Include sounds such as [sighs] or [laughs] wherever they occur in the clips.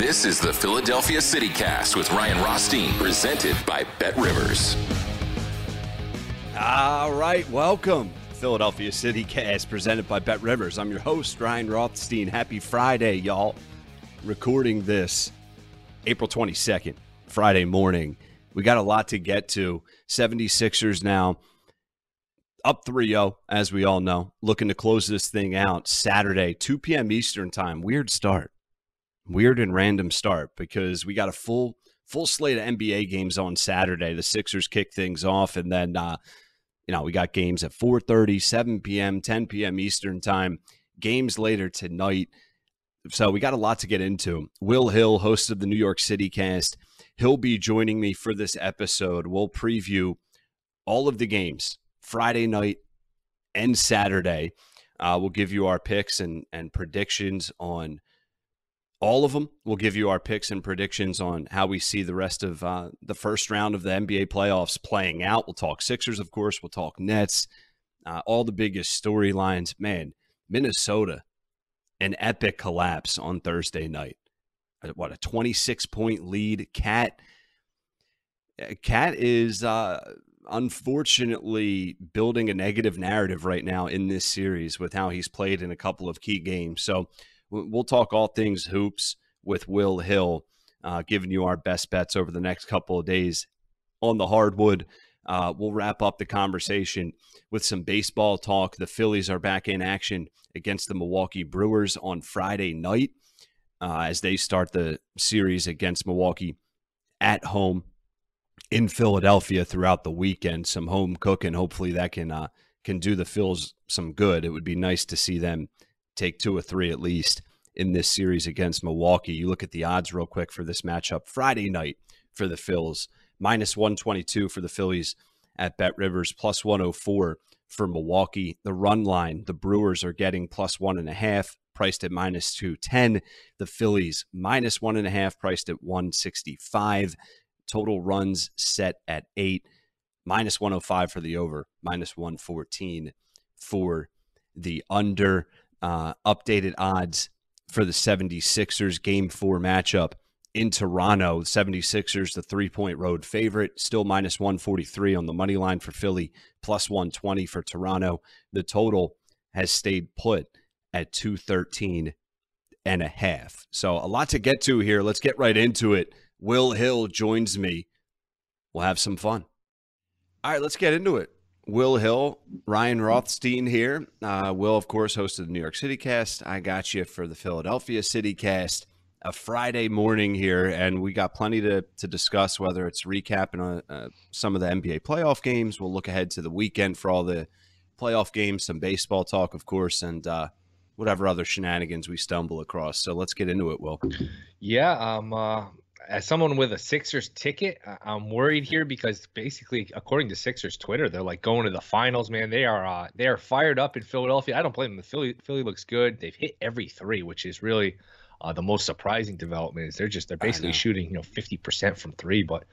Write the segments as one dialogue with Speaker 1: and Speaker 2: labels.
Speaker 1: This is the Philadelphia City Cast with Ryan Rothstein, presented by Bet Rivers.
Speaker 2: All right, welcome. Philadelphia City Cast presented by Bet Rivers. I'm your host, Ryan Rothstein. Happy Friday, y'all recording this April 22nd, Friday morning. We got a lot to get to. 76ers now up 3 0, as we all know, looking to close this thing out Saturday, 2 p.m. Eastern time. Weird start. Weird and random start because we got a full full slate of NBA games on Saturday. The Sixers kick things off, and then uh, you know we got games at 4:30, 7 p.m., 10 p.m. Eastern time. Games later tonight. So we got a lot to get into. Will Hill, host of the New York City cast, he'll be joining me for this episode. We'll preview all of the games Friday night and Saturday. Uh, we'll give you our picks and, and predictions on all of them. We'll give you our picks and predictions on how we see the rest of uh, the first round of the NBA playoffs playing out. We'll talk Sixers, of course. We'll talk Nets, uh, all the biggest storylines. Man, Minnesota an epic collapse on Thursday night. Uh, what a 26 point lead. KAT KAT is uh, unfortunately building a negative narrative right now in this series with how he's played in a couple of key games. So we'll talk all things hoops with Will Hill, uh, giving you our best bets over the next couple of days on the hardwood. Uh, we'll wrap up the conversation with some baseball talk. The Phillies are back in action against the Milwaukee Brewers on Friday night uh, as they start the series against Milwaukee at home in Philadelphia throughout the weekend. Some home cooking. Hopefully that can uh, can do the Phils some good. It would be nice to see them take two or three at least in this series against Milwaukee. You look at the odds real quick for this matchup Friday night for the Phils minus 122 for the Phillies at Bet Rivers, plus 104 for Milwaukee. The run line, the Brewers are getting plus one and a half, priced at minus 210. The Phillies, minus one and a half, priced at 165. Total runs set at eight, minus 105 for the over, minus 114 for the under. Uh, updated odds for the 76ers game four matchup in Toronto. 76ers, the three point road favorite, still minus 143 on the money line for Philly, plus 120 for Toronto. The total has stayed put at 213 and a half. So a lot to get to here. Let's get right into it. Will Hill joins me. We'll have some fun. All right, let's get into it. Will Hill, Ryan Rothstein here. Uh, Will, of course, hosted the New York City cast. I got you for the Philadelphia City cast. A Friday morning here, and we got plenty to, to discuss, whether it's recapping uh, uh, some of the NBA playoff games. We'll look ahead to the weekend for all the playoff games, some baseball talk, of course, and uh, whatever other shenanigans we stumble across. So let's get into it, Will.
Speaker 3: Yeah, um, uh, as someone with a Sixers ticket, I'm worried here because basically, according to Sixers Twitter, they're like going to the finals. Man, they are uh, they are fired up in Philadelphia. I don't blame them. The Philly Philly looks good. They've hit every three, which is really uh, the most surprising development. Is they're just they're basically shooting you know 50 percent from three. But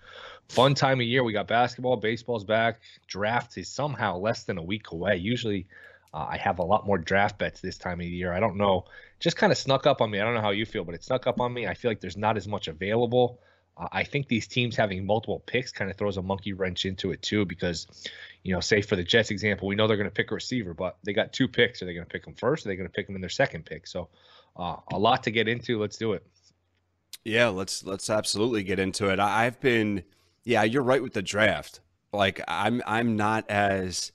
Speaker 3: fun time of year. We got basketball, baseball's back. Draft is somehow less than a week away. Usually uh, I have a lot more draft bets this time of year. I don't know, just kind of snuck up on me. I don't know how you feel, but it snuck up on me. I feel like there's not as much available. Uh, I think these teams having multiple picks kind of throws a monkey wrench into it too, because, you know, say for the Jets example, we know they're going to pick a receiver, but they got two picks. Are they going to pick them first? Are they going to pick them in their second pick? So, uh, a lot to get into. Let's do it.
Speaker 2: Yeah, let's let's absolutely get into it. I've been, yeah, you're right with the draft. Like I'm I'm not as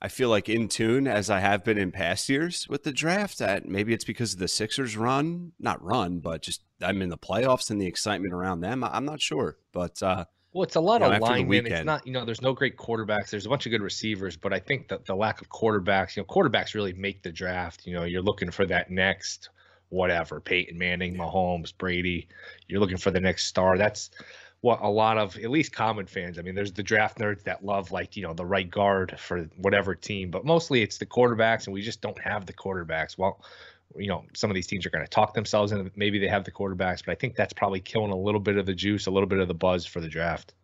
Speaker 2: I feel like in tune as I have been in past years with the draft. That maybe it's because of the Sixers run, not run, but just I'm in the playoffs and the excitement around them. I'm not sure, but uh,
Speaker 3: well, it's a lot you know, of linemen. It's not, you know, there's no great quarterbacks. There's a bunch of good receivers, but I think that the lack of quarterbacks, you know, quarterbacks really make the draft. You know, you're looking for that next whatever, Peyton Manning, Mahomes, Brady. You're looking for the next star. That's what a lot of at least common fans. I mean, there's the draft nerds that love like you know the right guard for whatever team, but mostly it's the quarterbacks, and we just don't have the quarterbacks. Well, you know, some of these teams are going to talk themselves and maybe they have the quarterbacks, but I think that's probably killing a little bit of the juice, a little bit of the buzz for the draft.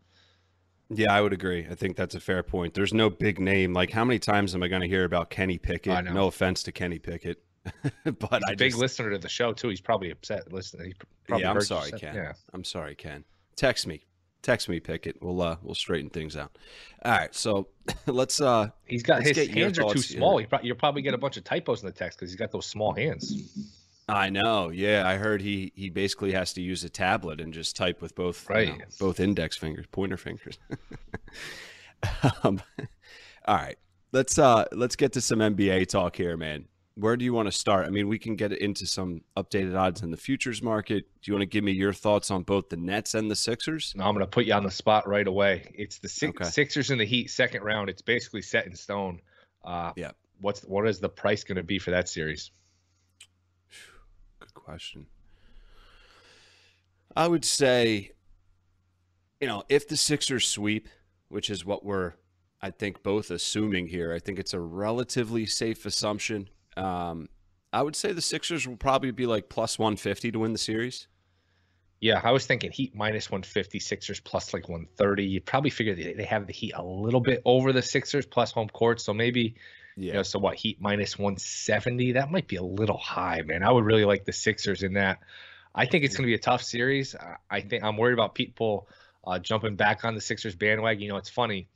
Speaker 2: Yeah, I would agree. I think that's a fair point. There's no big name. Like, how many times am I going to hear about Kenny Pickett? No offense to Kenny Pickett, [laughs] but
Speaker 3: He's
Speaker 2: I
Speaker 3: a big
Speaker 2: just,
Speaker 3: listener to the show too. He's probably upset listening.
Speaker 2: yeah, I'm sorry, Ken. Yeah. I'm sorry, Ken. Text me. Text me, Pickett. We'll uh we'll straighten things out. All right, so [laughs] let's uh
Speaker 3: he's got his hands are too small. He pro- you'll probably get a bunch of typos in the text because he's got those small hands.
Speaker 2: I know. Yeah, I heard he he basically has to use a tablet and just type with both right. You know, both index fingers, pointer fingers. [laughs] um, [laughs] all right, let's uh let's get to some NBA talk here, man where do you want to start? I mean, we can get into some updated odds in the futures market. Do you want to give me your thoughts on both the Nets and the Sixers?
Speaker 3: No, I'm going to put you on the spot right away. It's the six, okay. Sixers and the Heat second round. It's basically set in stone. Uh, yeah. What's what is the price going to be for that series?
Speaker 2: Good question. I would say, you know, if the Sixers sweep, which is what we're, I think, both assuming here, I think it's a relatively safe assumption um, I would say the Sixers will probably be like plus 150 to win the series.
Speaker 3: Yeah, I was thinking Heat minus 150, Sixers plus like 130. You probably figure they have the Heat a little bit over the Sixers plus home court. So maybe, yeah. you know, so what, Heat minus 170? That might be a little high, man. I would really like the Sixers in that. I think it's going to be a tough series. I think I'm worried about people uh, jumping back on the Sixers bandwagon. You know, it's funny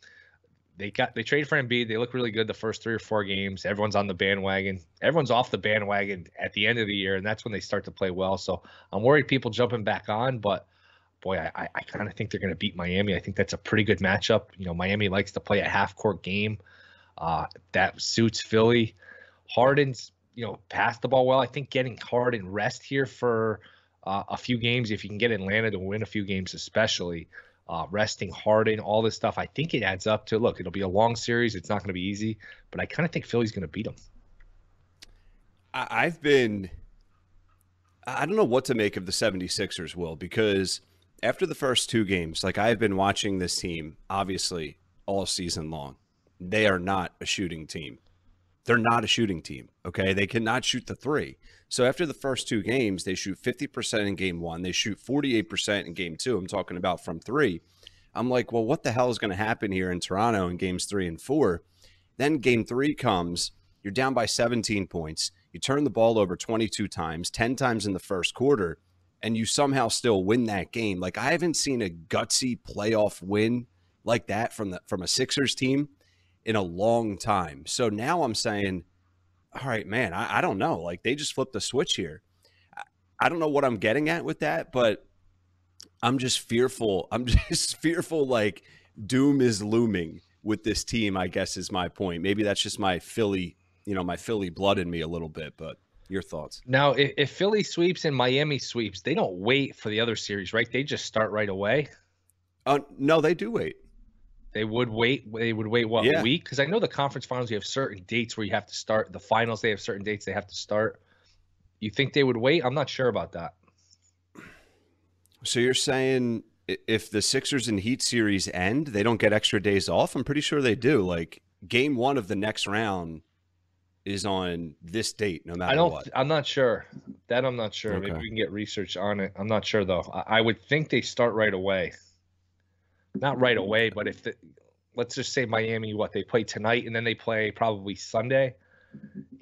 Speaker 3: they got they traded for Embiid. They look really good the first three or four games. Everyone's on the bandwagon. Everyone's off the bandwagon at the end of the year, and that's when they start to play well. So I'm worried people jumping back on, but boy, I, I kind of think they're going to beat Miami. I think that's a pretty good matchup. You know, Miami likes to play a half court game. Uh, that suits Philly. Harden's you know passed the ball well. I think getting Harden rest here for uh, a few games, if you can get Atlanta to win a few games, especially uh, resting Harden, all this stuff. I think it adds up to look, it'll be a long series. It's not going to be easy, but I kind of think Philly's going to beat them.
Speaker 2: I've been, I don't know what to make of the 76ers, Will, because after the first two games, like I've been watching this team, obviously, all season long. They are not a shooting team. They're not a shooting team. Okay. They cannot shoot the three. So after the first two games, they shoot 50% in game one. They shoot 48% in game two. I'm talking about from three. I'm like, well, what the hell is going to happen here in Toronto in games three and four? Then game three comes. You're down by 17 points. You turn the ball over 22 times, 10 times in the first quarter, and you somehow still win that game. Like I haven't seen a gutsy playoff win like that from the from a Sixers team in a long time. So now I'm saying – all right, man, I, I don't know. Like they just flipped the switch here. I, I don't know what I'm getting at with that, but I'm just fearful. [laughs] I'm just fearful like doom is looming with this team. I guess is my point. Maybe that's just my Philly, you know, my Philly blood in me a little bit. But your thoughts?
Speaker 3: Now, if, if Philly sweeps and Miami sweeps, they don't wait for the other series, right? They just start right away.
Speaker 2: Uh, no, they do wait.
Speaker 3: They would wait. They would wait what yeah. week? Because I know the conference finals, you have certain dates where you have to start. The finals, they have certain dates they have to start. You think they would wait? I'm not sure about that.
Speaker 2: So you're saying if the Sixers and Heat series end, they don't get extra days off? I'm pretty sure they do. Like game one of the next round is on this date, no matter
Speaker 3: I don't,
Speaker 2: what.
Speaker 3: I'm not sure. That I'm not sure. Okay. Maybe we can get research on it. I'm not sure though. I, I would think they start right away. Not right away, but if the, let's just say Miami, what they play tonight and then they play probably Sunday,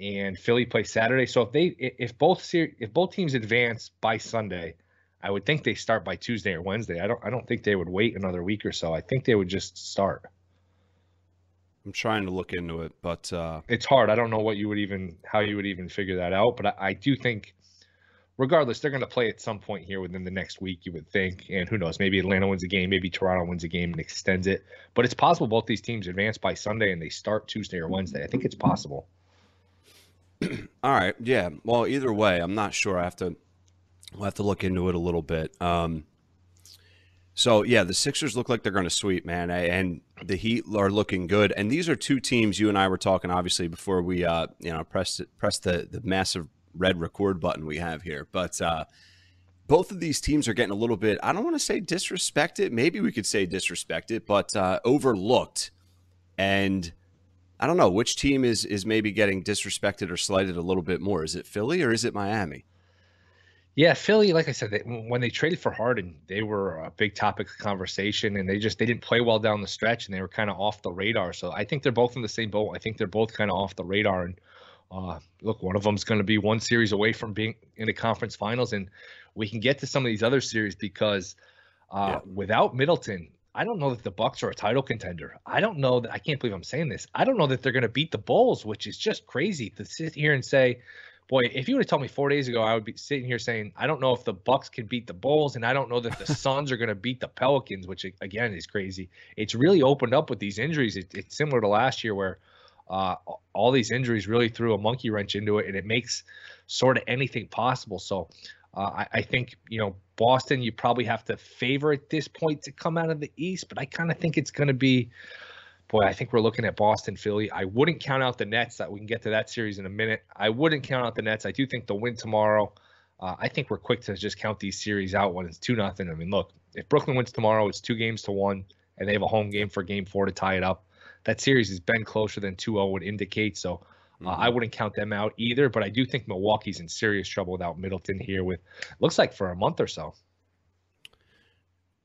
Speaker 3: and Philly play Saturday. So if they if both if both teams advance by Sunday, I would think they start by Tuesday or Wednesday. I don't I don't think they would wait another week or so. I think they would just start.
Speaker 2: I'm trying to look into it, but uh...
Speaker 3: it's hard. I don't know what you would even how you would even figure that out. But I, I do think, regardless, they're going to play at some point here within the next week. You would think, and who knows? Maybe Atlanta wins a game, maybe Toronto wins a game and extends it. But it's possible both these teams advance by Sunday and they start Tuesday or Wednesday. I think it's possible. [clears throat]
Speaker 2: All right. Yeah. Well, either way, I'm not sure. I have to. We'll have to look into it a little bit. Um, so yeah, the Sixers look like they're going to sweep, man, and the Heat are looking good. And these are two teams you and I were talking, obviously, before we, uh, you know, pressed press the the massive red record button we have here. But uh, both of these teams are getting a little bit. I don't want to say disrespected. Maybe we could say disrespected, but uh, overlooked. And I don't know which team is is maybe getting disrespected or slighted a little bit more. Is it Philly or is it Miami?
Speaker 3: Yeah, Philly, like I said, they, when they traded for Harden, they were a big topic of conversation, and they just they didn't play well down the stretch, and they were kind of off the radar. So I think they're both in the same boat. I think they're both kind of off the radar. And uh, look, one of them is going to be one series away from being in the conference finals, and we can get to some of these other series because uh, yeah. without Middleton, I don't know that the Bucks are a title contender. I don't know that I can't believe I'm saying this. I don't know that they're going to beat the Bulls, which is just crazy to sit here and say boy, if you would have told me four days ago, I would be sitting here saying, I don't know if the Bucks can beat the Bulls, and I don't know that the [laughs] Suns are going to beat the Pelicans, which again is crazy. It's really opened up with these injuries. It, it's similar to last year where uh, all these injuries really threw a monkey wrench into it, and it makes sort of anything possible. So uh, I, I, think you know Boston, you probably have to favor at this point to come out of the East, but I kind of think it's going to be boy, I think we're looking at Boston, Philly. I wouldn't count out the Nets. That we can get to that series in a minute. I wouldn't count out the Nets. I do think they'll win tomorrow. Uh, I think we're quick to just count these series out when it's two nothing. I mean, look, if Brooklyn wins tomorrow, it's two games to one, and they have a home game for Game Four to tie it up. That series has been closer than 2-0 would indicate. So uh, mm-hmm. I wouldn't count them out either. But I do think Milwaukee's in serious trouble without Middleton here. With looks like for a month or so.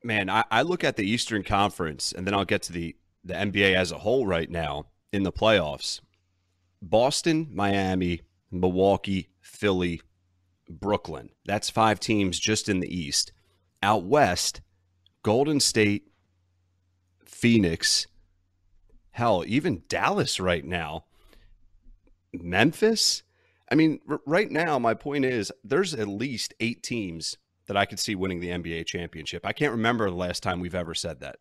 Speaker 2: Man, I, I look at the Eastern Conference, and then I'll get to the the NBA as a whole right now in the playoffs Boston, Miami, Milwaukee, Philly, Brooklyn. That's five teams just in the East. Out West, Golden State, Phoenix, hell, even Dallas right now, Memphis. I mean, r- right now, my point is there's at least eight teams that I could see winning the NBA championship. I can't remember the last time we've ever said that.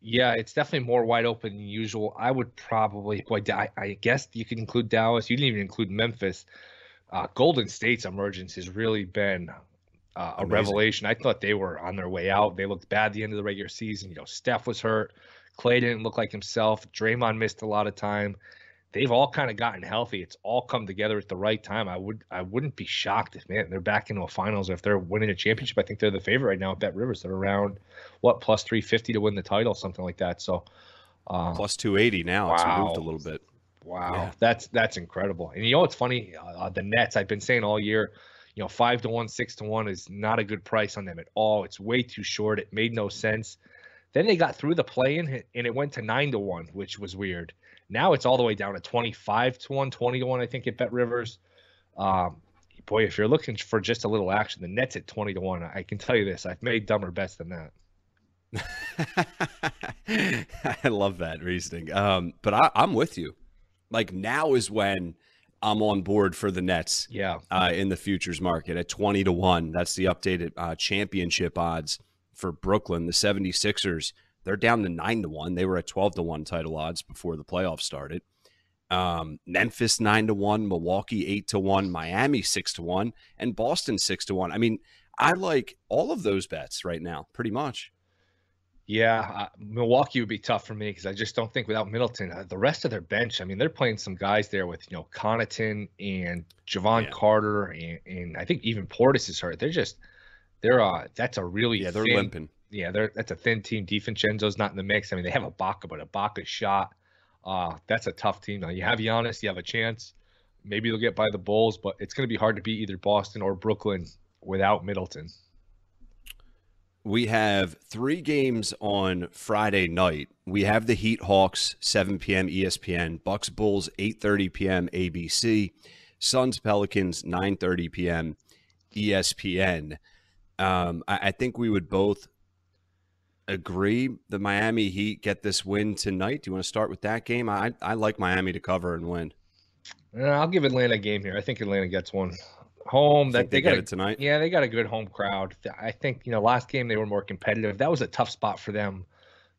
Speaker 3: Yeah, it's definitely more wide open than usual. I would probably, boy, I, I guess you could include Dallas. You didn't even include Memphis. Uh, Golden State's emergence has really been uh, a revelation. I thought they were on their way out. They looked bad at the end of the regular season. You know, Steph was hurt. Clay didn't look like himself. Draymond missed a lot of time they've all kind of gotten healthy. It's all come together at the right time. I would I wouldn't be shocked if man they're back into a finals or if they're winning a championship. I think they're the favorite right now at Bet Rivers. They're around what plus three fifty to win the title, something like that. So
Speaker 2: uh, plus two eighty now. Wow. It's moved a little bit.
Speaker 3: Wow, yeah. that's that's incredible. And you know what's funny? Uh, the Nets. I've been saying all year. You know, five to one, six to one is not a good price on them at all. It's way too short. It made no sense. Then they got through the play in and it went to nine to one, which was weird. Now it's all the way down to 25 to 1, 20 to 1, I think, at Bet Rivers. Um, boy, if you're looking for just a little action, the net's at 20 to 1. I can tell you this I've made dumber bets than that. [laughs]
Speaker 2: I love that reasoning. Um, but I, am with you. Like now is when I'm on board for the Nets.
Speaker 3: Yeah.
Speaker 2: Uh, in the futures market at 20 to 1. That's the updated uh, championship odds for Brooklyn. The 76ers They're down to nine to one. They were at twelve to one title odds before the playoffs started. Um, Memphis nine to one, Milwaukee eight to one, Miami six to one, and Boston six to one. I mean, I like all of those bets right now, pretty much.
Speaker 3: Yeah, uh, Milwaukee would be tough for me because I just don't think without Middleton, uh, the rest of their bench. I mean, they're playing some guys there with you know Connaughton and Jevon yeah. Carter, and, and, I think even Portis is hurt. They're just they're uh that's a really
Speaker 2: yeah they're
Speaker 3: thin,
Speaker 2: limping.
Speaker 3: Yeah, they're that's a thin team. DiVincenzo's not in the mix. I mean, they have Ibaka, but Ibaka's shot. Uh, that's a tough team. Now you have Giannis, you have a chance. Maybe they'll get by the Bulls, but it's going to be hard to beat either Boston or Brooklyn without Middleton
Speaker 2: we have three games on Friday night. We have the Heat Hawks 7 p.m. ESPN, Bucks Bulls 8:30 p.m. ABC, Suns Pelicans 9:30 p.m. ESPN. Um, I, I, think we would both agree the Miami Heat get this win tonight. Do you want to start with that game? I I like Miami to cover and win.
Speaker 3: I'll give Atlanta a game here. I think Atlanta gets one home. That
Speaker 2: they,
Speaker 3: they got
Speaker 2: it tonight.
Speaker 3: Yeah, they got a good home crowd. I think you know last game they were more competitive. That was a tough spot for them.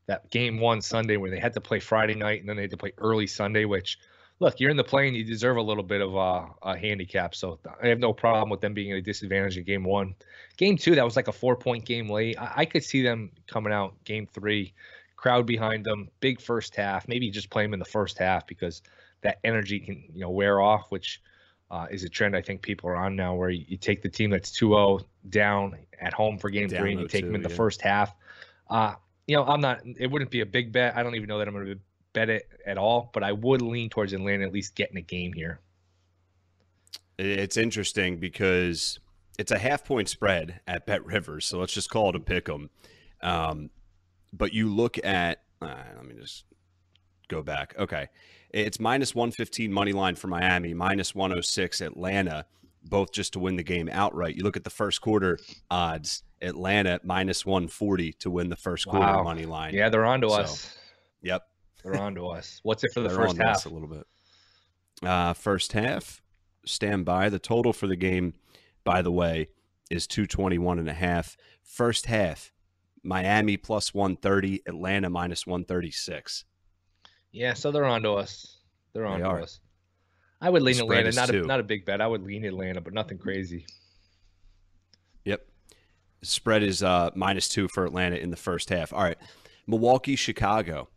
Speaker 3: That game one Sunday where they had to play Friday night and then they had to play early Sunday. Which, look, you're in the play and you deserve a little bit of uh, a handicap. So I have no problem with them being at a disadvantage in game one. Game two, that was like a four point game late. I, I could see them coming out game three, crowd behind them, big first half. Maybe just play them in the first half because that energy can you know wear off, which uh, is a trend I think people are on now, where you, you take the team that's 2-0 down at home for game down three, and you take them in the yeah. first half. Uh, you know, I'm not. It wouldn't be a big bet. I don't even know that I'm going to bet it at all, but I would lean towards Atlanta at least getting a game here.
Speaker 2: It's interesting because it's a half point spread at Bet Rivers, so let's just call it a pick 'em. Um, but you look at. Uh, let me just go back. Okay. It's minus 115 money line for Miami, minus 106 Atlanta, both just to win the game outright. You look at the first quarter odds, Atlanta minus 140 to win the first quarter wow. money line.
Speaker 3: Yeah, they're on to so, us.
Speaker 2: Yep.
Speaker 3: They're on to us. What's it for the first half?
Speaker 2: A little bit. Uh, first half, stand by. The total for the game, by the way, is 221 and a half. First half, Miami plus 130, Atlanta minus 136.
Speaker 3: Yeah, so they're on to us. They're on they to are. us. I would lean Atlanta. Not a, not a big bet. I would lean Atlanta, but nothing crazy.
Speaker 2: Yep. Spread is uh, minus two for Atlanta in the first half. All right. Milwaukee, Chicago.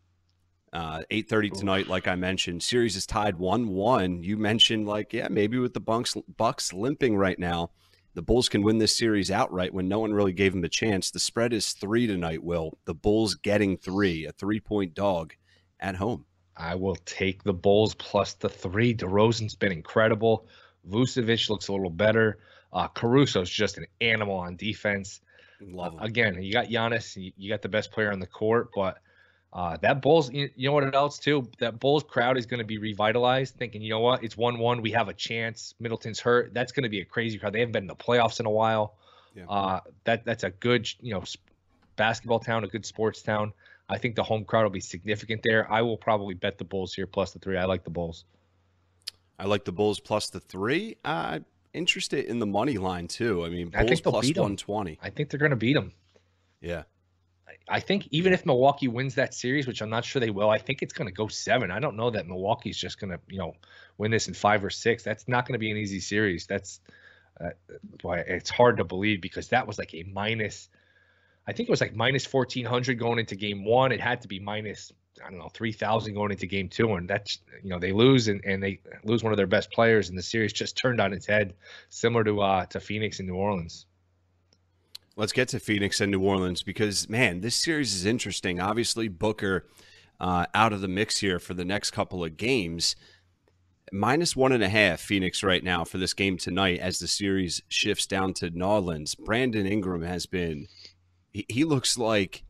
Speaker 2: Uh, 8.30 tonight, like I mentioned. Series is tied 1-1. You mentioned, like, yeah, maybe with the Bucks, Bucks limping right now, the Bulls can win this series outright when no one really gave them a chance. The spread is three tonight, Will. The Bulls getting three, a three-point dog at home.
Speaker 3: I will take the Bulls plus the three. DeRozan's been incredible. Vucevic looks a little better. Uh, Caruso's just an animal on defense.
Speaker 2: Love
Speaker 3: uh, again, you got Giannis. You, got the best player on the court, but uh, that Bulls. You, know what else too? That Bulls crowd is going to be revitalized, thinking, you know what? It's one-one. We have a chance. Middleton's hurt. That's going to be a crazy crowd. They haven't been in the playoffs in a while. Yeah. Uh, that that's a good, you know, basketball town, a good sports town. I think the home crowd will be significant there. I will probably bet the Bulls here plus the three. I like the Bulls.
Speaker 2: I like the Bulls plus the three. I'm interested in the money line too. I mean, Bulls I
Speaker 3: think
Speaker 2: plus 120.
Speaker 3: I think they're going to beat them.
Speaker 2: Yeah.
Speaker 3: I think even if Milwaukee wins that series, which I'm not sure they will, I think it's going to go seven. I don't know that Milwaukee's just going to, you know, win this in five or six. That's not going to be an easy series. That's uh, boy, it's hard to believe because that was like a minus I think it was like minus 1400 going into game one. It had to be minus, I don't know, 3000 going into game two. And that's, you know, they lose and, and they lose one of their best players. And the series just turned on its head, similar to, uh, to Phoenix and New Orleans.
Speaker 2: Let's get to Phoenix and New Orleans because, man, this series is interesting. Obviously, Booker uh, out of the mix here for the next couple of games. Minus one and a half Phoenix right now for this game tonight as the series shifts down to New Orleans. Brandon Ingram has been he, he looks like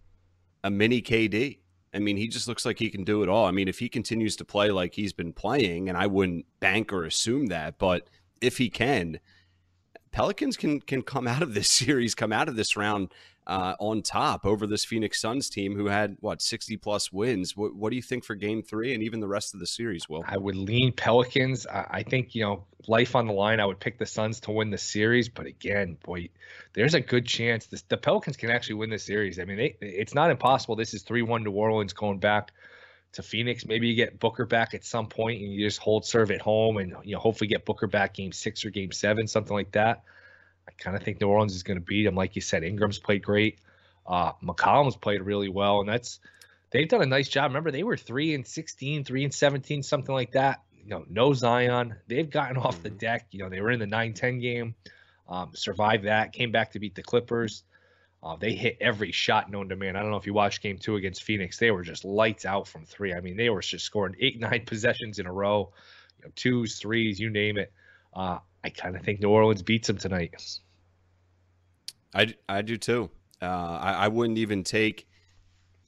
Speaker 2: a mini KD. I mean, he just looks like he can do it all. I mean, if he continues to play like he's been playing, and I wouldn't bank or assume that, but if he can, Pelicans can can come out of this [laughs] series, come out of this round uh, on top over this Phoenix Suns team who had what sixty plus wins. What, what do you think for Game Three and even the rest of the series? Will
Speaker 3: I would lean Pelicans. I, I think you know life on the line. I would pick the Suns to win the series, but again, boy, there's a good chance this, the Pelicans can actually win the series. I mean, they, it's not impossible. This is three one New Orleans going back to Phoenix. Maybe you get Booker back at some point and you just hold serve at home and you know hopefully get Booker back game six or game seven, something like that. I kind of think New Orleans is going to beat them. Like you said, Ingram's played great. Uh, McCollum's played really well, and that's they've done a nice job. Remember, they were three and 16, three and 17, something like that. You know, no Zion. They've gotten off the mm-hmm. deck. You know, they were in the 9-10 game, um, survived that, came back to beat the Clippers. Uh, they hit every shot known to man. I don't know if you watched game two against Phoenix. They were just lights out from three. I mean, they were just scoring eight, [laughs] nine possessions in a row, you know, twos, threes, you name it. Uh, I kind of think New Orleans beats them tonight.
Speaker 2: I, I do too. Uh, I, I wouldn't even take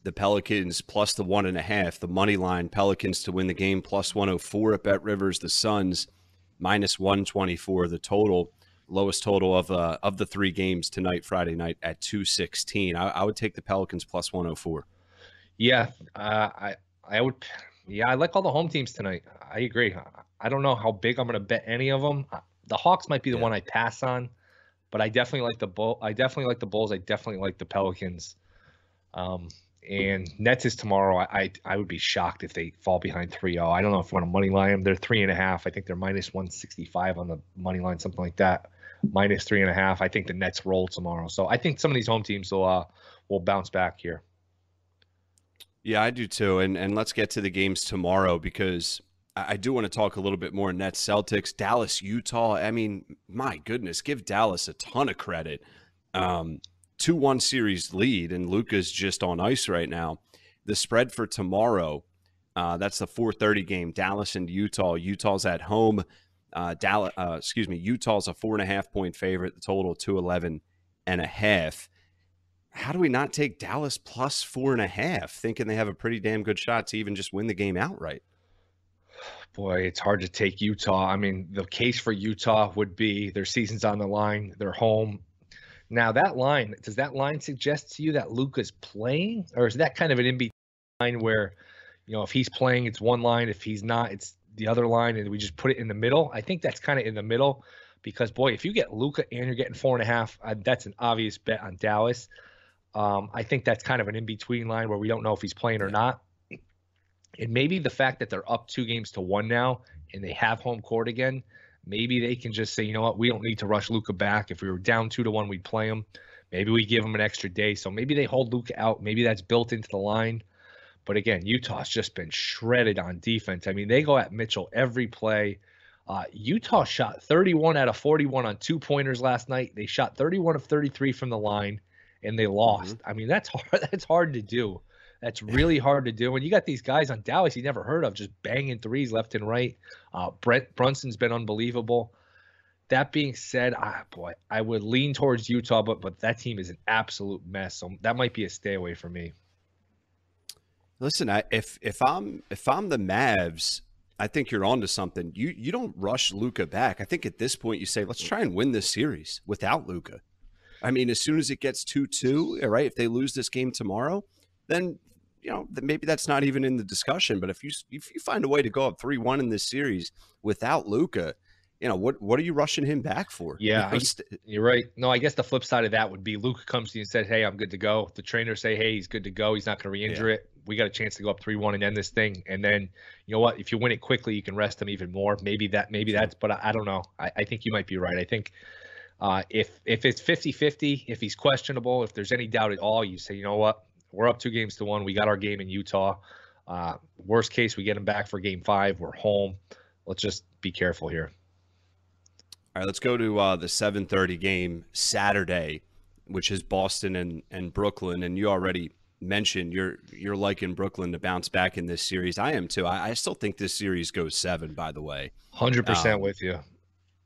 Speaker 2: the Pelicans plus the one and a half, the money line Pelicans to win the game plus 104 at Bet Rivers, the Suns minus 124, the total lowest total of uh, of the three games tonight, Friday night at 216. I, I would take the Pelicans plus 104.
Speaker 3: Yeah, uh, I I would. Yeah, I like all the home teams tonight. I agree. I don't know how big I'm going to bet any of them. The Hawks might be the yeah. one I pass on, but I definitely like the bull. I definitely like the Bulls. I definitely like the Pelicans. Um, and Nets is tomorrow. I, I, I would be shocked if they fall behind 3-0. I don't know if you want to money line them. They're three and a half. I think they're minus 165 on the money line, something like that minus three and a half. I think the Nets roll tomorrow. So I think some of these home teams will uh, will bounce back here.
Speaker 2: Yeah, I do too. And and let's get to the games tomorrow because I do want to talk a little bit more Nets Celtics, Dallas, Utah. I mean, my goodness, give Dallas a ton of credit. Um, 2 1 series lead, and Luka's just on ice right now. The spread for tomorrow, uh, that's the 4:30 game. Dallas and Utah. Utah's at home. Uh, Dallas, uh, excuse me, Utah's a four and a half point favorite. The total two eleven and a half. How do we not take Dallas plus four and a half, thinking they have a pretty damn good shot to even just win the game outright?
Speaker 3: Boy, it's hard to take Utah. I mean, the case for Utah would be their season's on the line, they're home. Now, that line, does that line suggest to you that Luka's playing? Or is that kind of an in between line where, you know, if he's playing, it's one line. If he's not, it's the other line and we just put it in the middle. I think that's kind of in the middle because boy, if you get Luka and you're getting four and a half, uh, that's an obvious bet on Dallas. Um, I think that's kind of an in between line where we don't know if he's playing or not. And maybe the fact that they're up two games to one now and they have home court again, maybe they can just say, you know what, we don't need to rush Luka back. If we were down two to one, we'd play him. Maybe we give him an extra day. So maybe they hold Luka out. Maybe that's built into the line. But again, Utah's just been shredded on defense. I mean, they go at Mitchell every play. Uh, Utah shot 31 out of 41 on two pointers last night. They shot 31 of 33 from the line, and they lost. Mm-hmm. I mean, that's [laughs] hard. That's hard to do. That's [laughs] really hard to do. And you got these guys on Dallas you never heard of just banging threes left and right. Uh, Brent Brunson's been unbelievable. That being said, ah, boy, I would lean towards Utah, but but that team is an absolute mess. So that might be a stay away for me.
Speaker 2: Listen, I, if if I'm if I'm the Mavs, I think you're onto something. You you don't rush Luka back. I think at this point you say, let's try and win this series without Luka. I mean, as soon as it gets two two, right? If they lose this game tomorrow, then you know maybe that's not even in the discussion. But if you if you find a way to go up three one in this series without Luka, you know what what are you rushing him back for?
Speaker 3: Yeah, you're right. No, I guess the flip side of that would be Luka comes to you and says, "Hey, I'm good to go." The trainer say, "Hey, he's good to go. He's not going to re-injure yeah. it." We got a chance to go up three one and end this thing. And then you know what? If you win it quickly, you can rest them even more. Maybe that. Maybe that's. But I, I don't know. I, I, think you might be right. I think. Uh, if if it's 50-50, if he's questionable, if there's any doubt at all, you say, you know what, we're up two games to one. We got our game in Utah. Uh, worst case, we get him back for game five. We're home. Let's just be careful here.
Speaker 2: All right, let's go to uh, the 7:30 game Saturday, which is Boston and, and Brooklyn. And you already mentioned you're you're liking Brooklyn to bounce back in this series. I am too. I, I still think this series goes seven. By the way,
Speaker 3: hundred um, percent with you.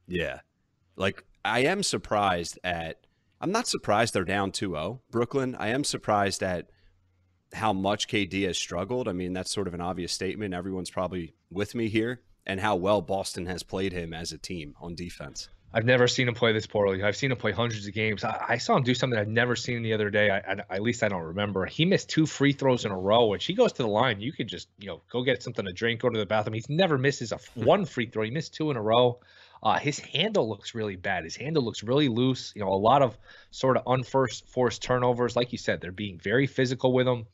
Speaker 2: Yeah, like I am surprised at. I'm not surprised they're down 2-0. Brooklyn. I am surprised at how much KD has struggled. I mean, that's sort of an obvious statement. Everyone's probably with me here and how well Boston has played him as a team on defense.
Speaker 3: I've never seen him play this poorly. I've seen him play hundreds of games. I, I saw him do something I'd never seen the other day. I, I, at least I don't remember. He missed two free throws in a row. Which he goes to the line, you could just you know go get something to drink, go to the bathroom. He's never misses a
Speaker 2: Hmm.
Speaker 3: one free throw. He missed two in a row. Uh, his handle looks really bad. His handle looks really loose. You know, a lot of sort of unforced forced turnovers. Like you said, they're being very physical with him,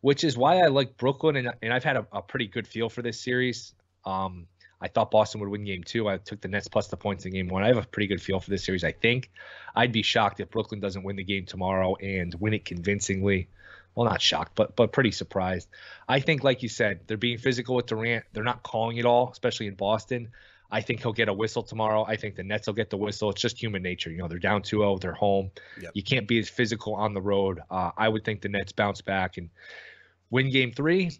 Speaker 3: which is why I like Brooklyn. And, and I've had a, a pretty good feel for this series. Um, I thought Boston would win game two. I took the Nets plus the points in game one. I have a pretty good feel for this series. I think I'd be shocked if Brooklyn doesn't win the game tomorrow and win it convincingly. Well, not shocked, but but pretty surprised. I think, like you said, they're being physical with Durant. They're not calling it all, especially in Boston. I think he'll get a whistle tomorrow. I think the Nets will get the whistle. It's just human nature. You know, they're down 2-0. They're home.
Speaker 2: Yep.
Speaker 3: You can't be as physical on the road. Uh, I would think the Nets bounce back and win game three.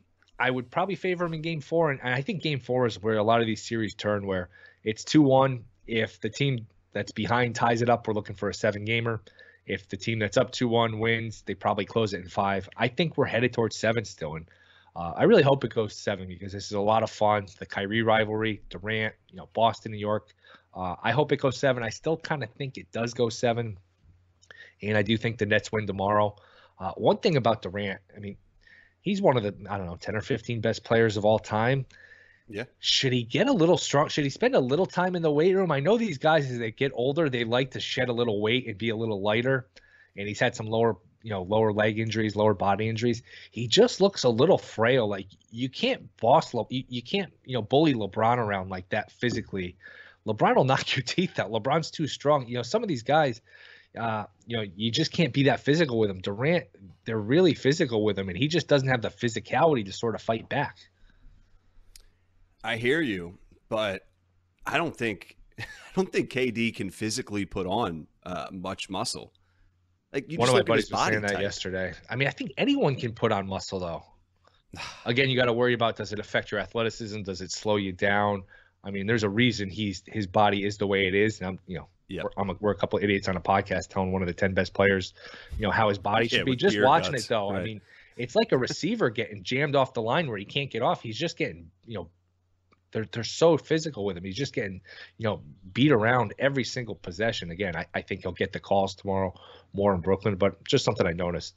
Speaker 3: I would probably favor him in game four. And I think game four is where a lot of these series turn, where it's 2 1. If the team that's behind ties it up, we're looking for a seven gamer. If the team that's up 2 1 wins, they probably close it in five. I think we're headed towards seven still. And uh, I really hope it goes seven because this is a lot of fun. The Kyrie rivalry, Durant, you know, Boston, New York. Uh, I hope it goes seven. I still kind of think it does go seven. And I do think the Nets win tomorrow. Uh, one thing about Durant, I mean, he's one of the I don't know 10 or 15 best players of all time.
Speaker 2: Yeah.
Speaker 3: Should he get a little strong? Should he spend a little time in the weight room? I know these guys as they get older, they like to shed a little weight and be a little lighter. And he's had some lower, you know, lower leg injuries, lower body injuries. He just looks a little frail. Like you can't boss, Le- you, you can't, you know, bully LeBron around like that physically. LeBron will [laughs] knock your teeth out. LeBron's too strong. You know, some of these guys, uh, you know, you just can't be that physical with him. Durant, they're really physical with him, and he just doesn't have the physicality to sort of fight back.
Speaker 2: I hear you, but I don't think [laughs] I don't think KD can physically put on uh, much muscle. Like you
Speaker 3: One
Speaker 2: just
Speaker 3: of my
Speaker 2: look at his
Speaker 3: buddies was saying that
Speaker 2: type.
Speaker 3: yesterday. I mean, I think anyone can put on muscle though. [sighs] Again, you got to worry about does it affect your athleticism? Does it slow you down? I mean, there's a reason he's his body is the way it is, and I'm you know.
Speaker 2: Yep.
Speaker 3: We're, I'm a, we're a couple of idiots on a podcast telling one of the 10 best players, you know, how his body
Speaker 2: Yeah,
Speaker 3: should be. Just watching
Speaker 2: guts,
Speaker 3: it though, I mean, it's like a receiver getting jammed off the line where he can't get off. He's just getting, you know, they're they're so physical with him. He's just getting, you know, beat around every single possession. Again, I, I think he'll get the calls tomorrow more in Brooklyn, but just something I noticed.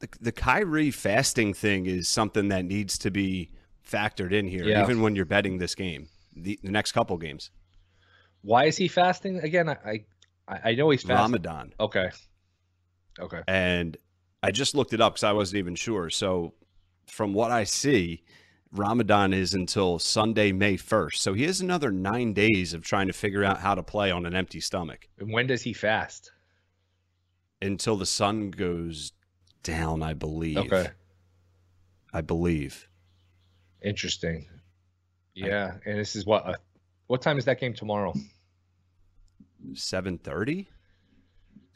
Speaker 2: the, the Kyrie fasting thing is something that needs to be factored in here,
Speaker 3: Yeah.
Speaker 2: even when you're betting this game, the, the next couple games.
Speaker 3: Why is he fasting again? I I, I know he's fasting.
Speaker 2: Ramadan.
Speaker 3: Okay. Okay.
Speaker 2: And I just looked it up because I wasn't even sure. So, from what I see, Ramadan is until Sunday, May 1st. So, he has another nine days of trying to figure out how to play on an empty stomach
Speaker 3: And when does he fast?
Speaker 2: until the sun goes down, I believe.
Speaker 3: Okay.
Speaker 2: I believe.
Speaker 3: Interesting. Yeah, and this is what uh, what time is that game tomorrow?
Speaker 2: 7:30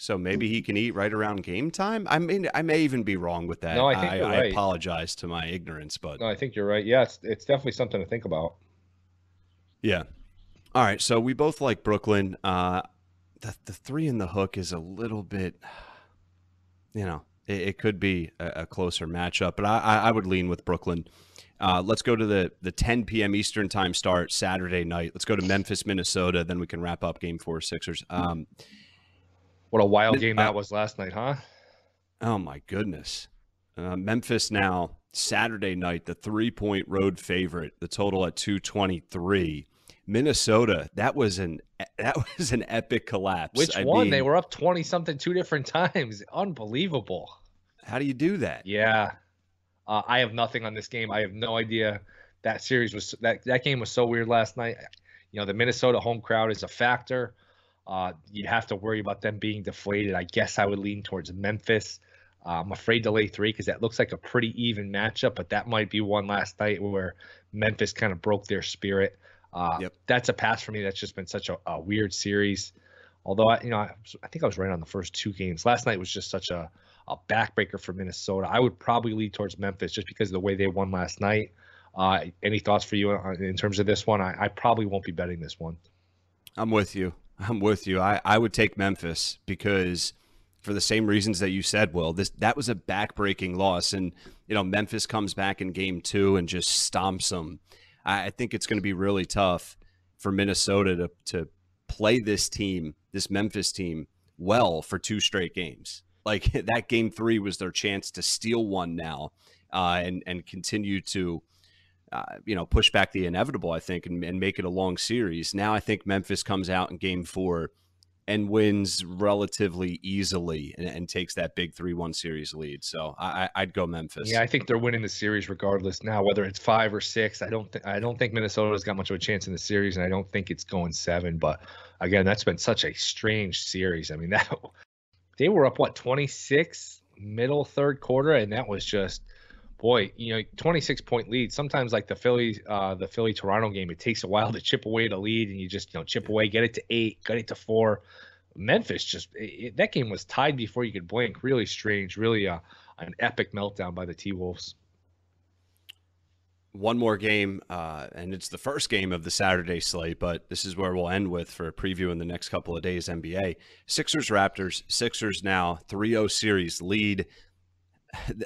Speaker 2: so maybe he can eat right around game time i mean i may even be wrong with that
Speaker 3: No, I think
Speaker 2: I,
Speaker 3: you're
Speaker 2: I
Speaker 3: right.
Speaker 2: apologize to my ignorance but
Speaker 3: No, I think you're right. Yeah, it's it's definitely something to think about.
Speaker 2: yeah all right so we both like brooklyn uh the, the three in the hook is a little bit you know it, it could be a, a closer matchup but I, I i would lean with brooklyn uh, let's go to the the 10 p.m. Eastern time start Saturday night. Let's go to Memphis, Minnesota. Then we can wrap up Game Four Sixers. Um,
Speaker 3: What a wild game
Speaker 2: uh,
Speaker 3: that was last night, huh?
Speaker 2: Oh my goodness. Uh, Memphis now Saturday night, the three point road favorite, the total at 223. Minnesota, that was an [laughs] that was an epic collapse.
Speaker 3: Which
Speaker 2: I
Speaker 3: one? they were up twenty something two different [laughs] times. Unbelievable.
Speaker 2: How do you do that?
Speaker 3: Yeah, uh, I have nothing on this game. I have no idea. That series was that that game was so weird last night. You know, the Minnesota home crowd is a factor. Uh, you'd have to worry about them being deflated. I guess I would lean towards Memphis. Uh, I'm afraid to lay three because that looks like a pretty even matchup, but that might be one last night where Memphis kind of broke their spirit. Uh,
Speaker 2: Yep.
Speaker 3: That's a pass for me. That's just been such a, a weird series. Although I, you know, I, I think I was right on the first two games. Last night was just such a, a backbreaker for Minnesota. I would probably lead towards Memphis just because of the way they won last night. Uh, any thoughts for you in terms of this one? I, I probably won't be betting this one.
Speaker 2: I'm with you. I'm with you. I, I would take Memphis because for the same reasons that you said, Will, this that was a backbreaking loss. And, you know, Memphis comes back in game two and just stomps them. I, I think it's going to be really tough for Minnesota to, to play this team, this Memphis team, well for two straight games. Like [laughs] that game three was their chance to steal one now uh, and and continue to uh, you know push back the inevitable. I think and, and make it a long series. Now I think Memphis comes out in game four and wins relatively easily and, and takes that big three-one series lead. So I, would go Memphis.
Speaker 3: Yeah, I think they're winning the series regardless. Now, whether it's five or six, I don't think I don't think Minnesota's got much of a chance in the series, and I don't think it's going seven. But again, that's been such a strange series. I mean, [laughs] that they were up what 26 middle third quarter, and that was just boy, you know, 26 point lead. Sometimes like the Philly, uh, the Philly Toronto game, it takes a while to chip away to lead, and you just you know chip away, get it to eight, get it to four. Memphis just it, that game was tied before you could blink. Really strange, really uh, an epic meltdown by the T Wolves.
Speaker 2: One more game, uh, and it's the first game of the Saturday slate, but this is where we'll end with for a preview in the next couple of days. NBA Sixers Raptors. Sixers now 3 0 series lead.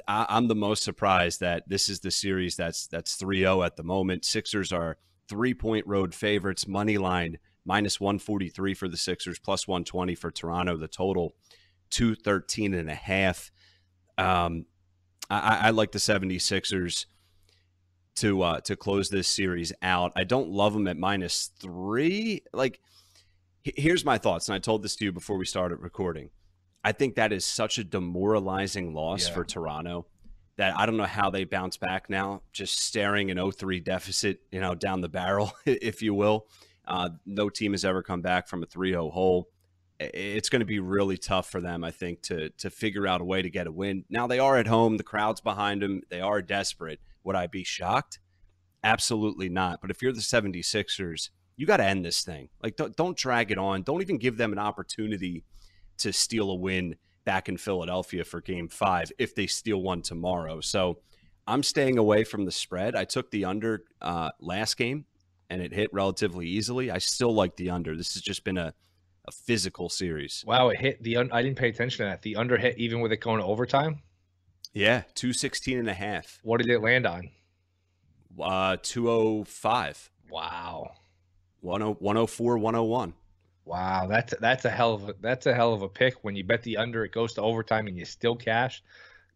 Speaker 2: I'm the most surprised that this is the series that's that's 3-0 at the moment. Sixers are three point road favorites. Money line minus 143 for the Sixers, plus 120 for Toronto. The total 213 and a half. Um, I, I like the 76ers to uh, to close this series out. I don't love them at minus three. Like, here's my thoughts, and I told this to you before we started recording. I think that is such a demoralizing loss yeah. for Toronto that I don't know how they bounce back now, just staring an 0-3 deficit, you know, down the barrel, [laughs] if you will. Uh, no team has ever come back from a 3-0 hole. It's going to be really tough for them, I think, to to figure out a way to get a win. Now they are at home, the crowd's behind them, they are desperate. Would I be shocked? Absolutely not. But if you're the 76ers, you got to end this thing. Like don't, don't drag it on. Don't even give them an opportunity to steal a win back in Philadelphia for game five if they steal one tomorrow. So I'm staying away from the spread. I took the under uh, last game and it hit relatively easily. I still like the under. This has just been a, a physical series.
Speaker 3: Wow, it hit the un- I didn't pay attention to that. The under hit even with it going to overtime?
Speaker 2: Yeah, 216 and a half.
Speaker 3: What did it land on?
Speaker 2: Uh 205.
Speaker 3: Wow.
Speaker 2: 104 101.
Speaker 3: Wow, that's that's a hell of a that's a hell of a pick. When you bet the under, it goes to overtime and you still cash.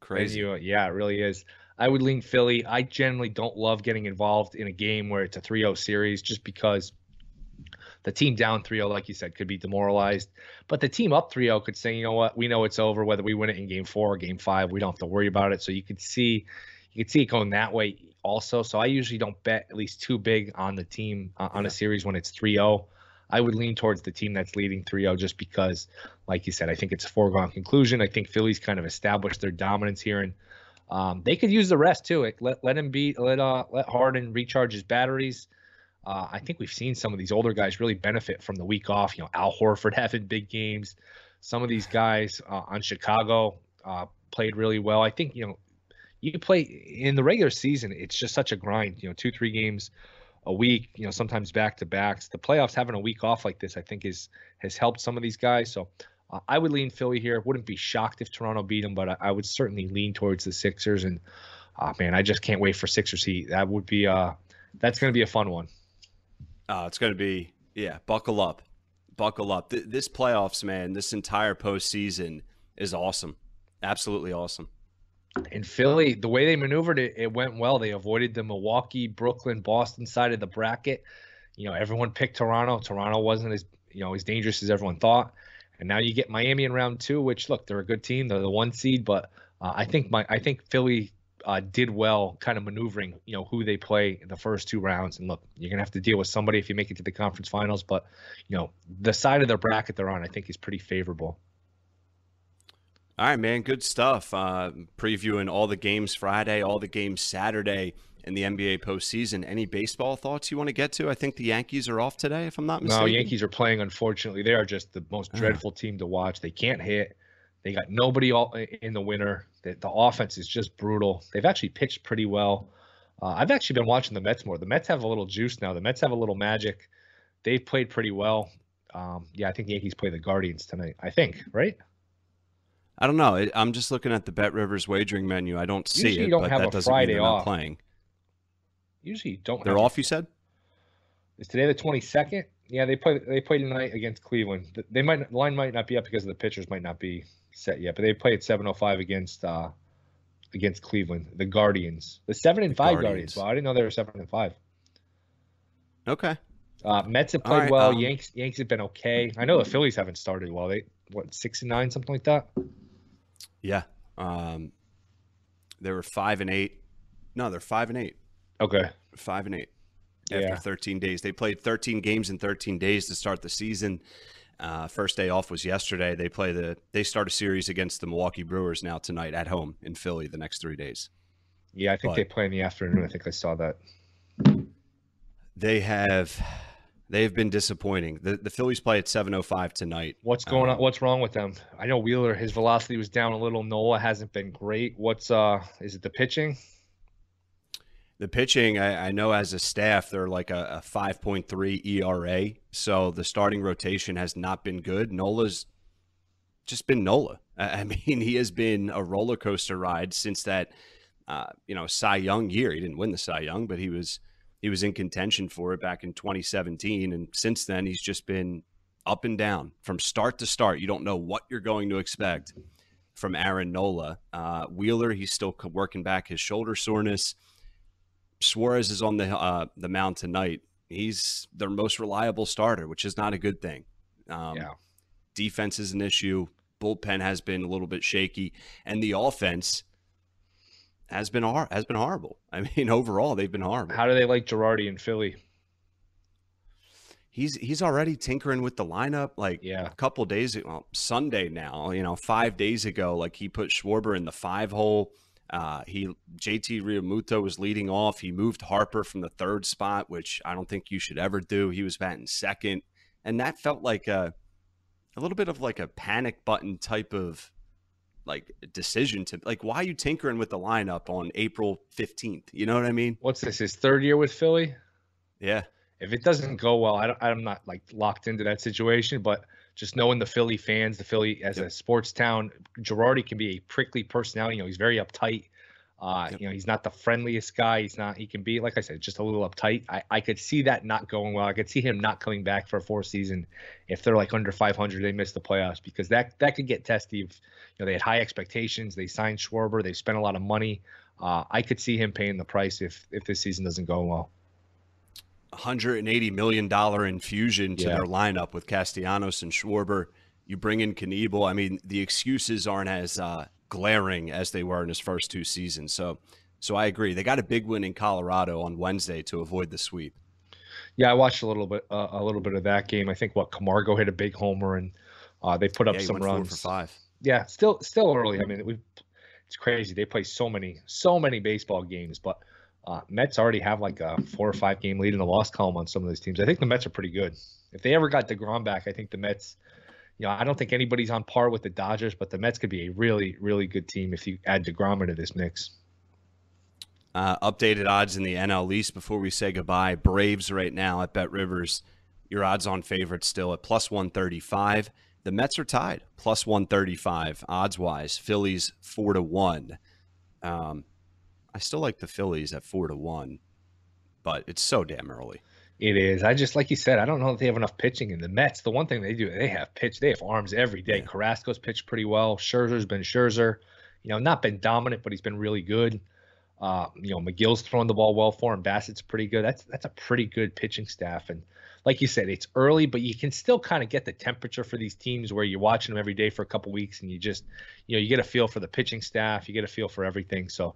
Speaker 2: Crazy.
Speaker 3: You, yeah, it really is. I would lean Philly. I generally don't love getting involved in a game where it's a 3-0 series just because the team down 3-0 like you said could be demoralized, but the team up 3-0 could say, "You know what? We know it's over whether we win it in game 4 or game 5. We don't have to worry about it." So you could see you could see it going that way also. So I usually don't bet at least too big on the team uh, on a series when it's 3-0. I would lean towards the team that's leading 3-0 just because, like you said, I think it's a foregone conclusion. I think Philly's kind of established their dominance here, and um, they could use the rest too. Let let him be let uh let Harden recharge his batteries. Uh, I think we've seen some of these older guys really benefit from the week off. You know, Al Horford [laughs] having big games. Some of these guys uh, on Chicago uh, played really well. I think you know you play in the regular season. It's just such a grind. You know, two three games a week, you know, sometimes back to backs. The playoffs having a week off like this, I think, is has helped some of these guys. So uh, I would lean Philly here. Wouldn't be shocked if Toronto beat them, but I, I would certainly lean towards the Sixers. And uh, man, I just can't wait for Sixers heat. That would be uh, that's going to be a fun one.
Speaker 2: Uh, it's going to be yeah. Buckle up, buckle up. Th- this playoffs, man. This entire postseason is awesome. Absolutely awesome
Speaker 3: in Philly, the way they maneuvered it, it went well. They avoided the Milwaukee, Brooklyn, Boston side of the bracket. You know, everyone picked Toronto. Toronto wasn't as you know as dangerous as everyone thought. And now you get Miami in round two, which look, they're a good team. They're the one seed, but uh, I think my I think Philly uh, did well, kind of maneuvering. You know who they play in the first two rounds. And look, you're gonna have to deal with somebody if you make it to the conference finals. But you know the side of their bracket they're on, I think, is pretty favorable.
Speaker 2: All right, man. Good stuff. Uh, previewing all the games Friday, all the games Saturday in the NBA postseason. Any baseball thoughts you want to get to? I think the Yankees are off today, if I'm not mistaken.
Speaker 3: No, Yankees are playing. Unfortunately, they are just the most ah. dreadful team to watch. They can't hit. They got nobody all in the winter. The, the offense is just brutal. They've actually pitched pretty well. Uh, I've actually been watching the Mets more. The Mets have a little juice now. The Mets have a little magic. They've played pretty well. Um, yeah, I think the Yankees play the Guardians tonight. I think, right?
Speaker 2: I don't know. I'm just looking at the Bet Rivers wagering menu. I don't see
Speaker 3: Usually
Speaker 2: it,
Speaker 3: don't
Speaker 2: but
Speaker 3: have
Speaker 2: that
Speaker 3: a
Speaker 2: doesn't
Speaker 3: Friday
Speaker 2: mean they're
Speaker 3: off.
Speaker 2: not playing.
Speaker 3: Usually you don't.
Speaker 2: They're off. You said.
Speaker 3: Is today the 22nd? Yeah, they play. They play tonight against Cleveland. They might line might not be up because of the pitchers might not be set yet, but they play at 7:05 against uh against Cleveland, the Guardians, the seven and five Guardians. Guardians. Well, I didn't know they were seven and five.
Speaker 2: Okay.
Speaker 3: Uh, Mets have played right, well. Um, Yanks Yanks have been okay. I know the Phillies haven't started well. They what six and nine, something like that.
Speaker 2: Yeah. Um, they were five and eight. No, they're five and eight.
Speaker 3: Okay.
Speaker 2: Five and eight after yeah. 13 days. They played 13 games in 13 days to start the season. Uh, first day off was yesterday. They play the they start a series against the Milwaukee Brewers now tonight at home in Philly the next three days.
Speaker 3: Yeah, I think but they play in the afternoon. I think I saw that.
Speaker 2: They have they've been disappointing. The the Phillies play at 7:05 tonight.
Speaker 3: What's going um, on? What's wrong with them? I know Wheeler his velocity was down a little. Nola hasn't been great. What's uh is it the pitching?
Speaker 2: The pitching, I, I, know as a staff, they're like a, a 5.3 ERA. So the starting rotation has not been good. Nola's just been Nola. I, [laughs] mean, he has been a roller coaster ride since that, uh, you know, Cy Young year. He didn't win the Cy Young, but he was he was in contention for it back in 2017. And since then, he's just been up and down from start to start. You don't know what you're going to expect from Aaron Nola. Uh, Wheeler, he's still working back his shoulder soreness. Suarez is on the uh, the mound tonight. He's their most reliable starter, which is not a good thing. Um, yeah. Defense is an issue. Bullpen has been a little bit shaky, and the offense has been hor- has been horrible. [laughs] I mean, overall, they've been horrible.
Speaker 3: How do they like Girardi in Philly?
Speaker 2: He's he's already tinkering with the lineup. Like yeah. a couple days, well, Sunday now. You know, five days ago, like he put Schwarber in the five hole. Uh, he JT Realmuto was leading off. He moved Harper from the third spot, which I don't think you should ever do. He was batting second, and that felt like a a little bit of like a panic button type of like decision to like why are you tinkering with the lineup on April 15th? You know what I mean?
Speaker 3: What's this? His third year with Philly?
Speaker 2: Yeah.
Speaker 3: If it doesn't go well, I am not like locked into that situation, but just knowing the Philly fans, the Philly as yep. a sports town, Girardi can be a prickly personality. You know, he's very uptight. Uh, yep. You know, he's not the friendliest guy. He's not. He can be, like I said, just a little uptight. I, I could see that not going well. I could see him not coming back for a fourth season if they're like under 500. They miss the playoffs because that that could get testy. If you know they had high expectations, they signed Schwarber, they spent a lot of money. Uh, I could see him paying the price if if this season doesn't go well.
Speaker 2: 180 million dollar infusion to yeah. their lineup with Castellanos and Schwarber. You bring in Knebel. I mean, the excuses aren't as uh, glaring as they were in his first two seasons. So, so I agree. They got a big win in Colorado on Wednesday to avoid the sweep.
Speaker 3: Yeah, I watched a little bit, uh, a little bit of that game. I think what Camargo hit a big homer and uh, they put up
Speaker 2: yeah,
Speaker 3: some runs.
Speaker 2: for five.
Speaker 3: Yeah, still, still early. I mean, we it's crazy. They play so many, so many baseball games, but uh, Mets already have like a four or five game lead in the loss column on some of those teams. I think the Mets are pretty good. If they ever got Degrom back, I think the Mets. You know, I don't think anybody's on par with the Dodgers, but the Mets could be a really, really good team if you add Degrom into this mix.
Speaker 2: Uh, updated odds in the NL East before we say goodbye. Braves right now at Bet Rivers. Your odds on favorites still at plus 135. The Mets are tied, plus 135 odds wise. Phillies 4 to 1. Um, I still like the Phillies at four to one, but it's so damn early.
Speaker 3: It is. I just like you said. I don't know if they have enough pitching in the Mets. The one thing they do, they have pitch. They have arms every day. Yeah. Carrasco's pitched pretty well. Scherzer's been Scherzer. You know, not been dominant, but he's been really good. Uh, you know, Megill's throwing the ball well for him. Bassitt's pretty good. That's that's a pretty good pitching staff. And like you said, it's early, but you can still kind of get the temperature for these teams where you're watching them every day for a couple weeks, and you just, you know, you get a feel for the pitching staff. You get a feel for everything. So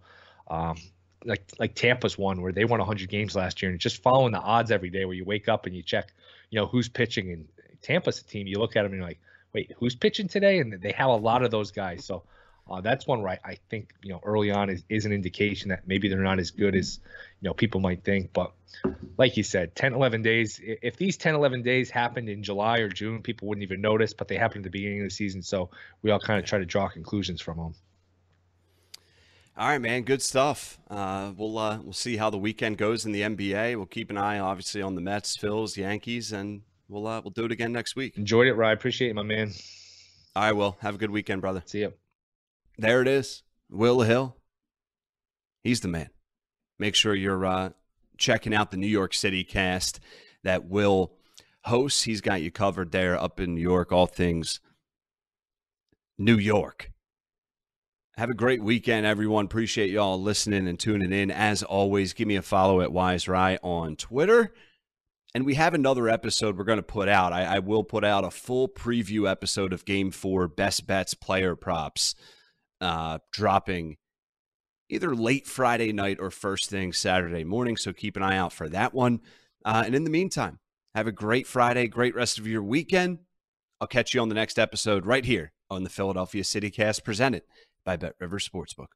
Speaker 3: um, like like Tampa's one where they won 100 games last year, and just following the odds every day, where you wake up and you check, you know, who's pitching. And Tampa's a team you look at them and you're like, wait, who's pitching today? And they have a lot of those guys. So uh, that's one where I, I, think you know early on is, is an indication that maybe they're not as good as you know people might think. But like you said, 10, 11 days. If these 10, 11 days happened in July or June, people wouldn't even notice. But they happened at the beginning of the season, so we all kind of try to draw conclusions from them.
Speaker 2: All right, man. Good stuff. Uh, we'll uh, we'll see how the weekend goes in the NBA. We'll keep an eye, obviously, on the Mets, Phils, Yankees, and we'll uh, we'll do it again next week.
Speaker 3: Enjoyed it, Ryan. Appreciate it, my man.
Speaker 2: All right, Will. Have a good weekend, brother.
Speaker 3: See you.
Speaker 2: There it is, Will Hill. He's the man. Make sure you're uh, checking out the New York City cast that Will hosts. He's got you covered there up in New York, all things New York. Have a great weekend, everyone. Appreciate y'all listening and tuning in. As always, give me a follow at Wise Rye on Twitter. And we have another episode we're going to put out. I, I, will put out a full preview episode of Game Four Best Bets Player Props, uh, dropping either late Friday night or first thing Saturday morning. So keep an eye out for that one. Uh, and in the meantime, have a great Friday, great rest of your weekend. I'll catch you on the next episode right here on the Philadelphia CityCast presented by Bet River Sportsbook.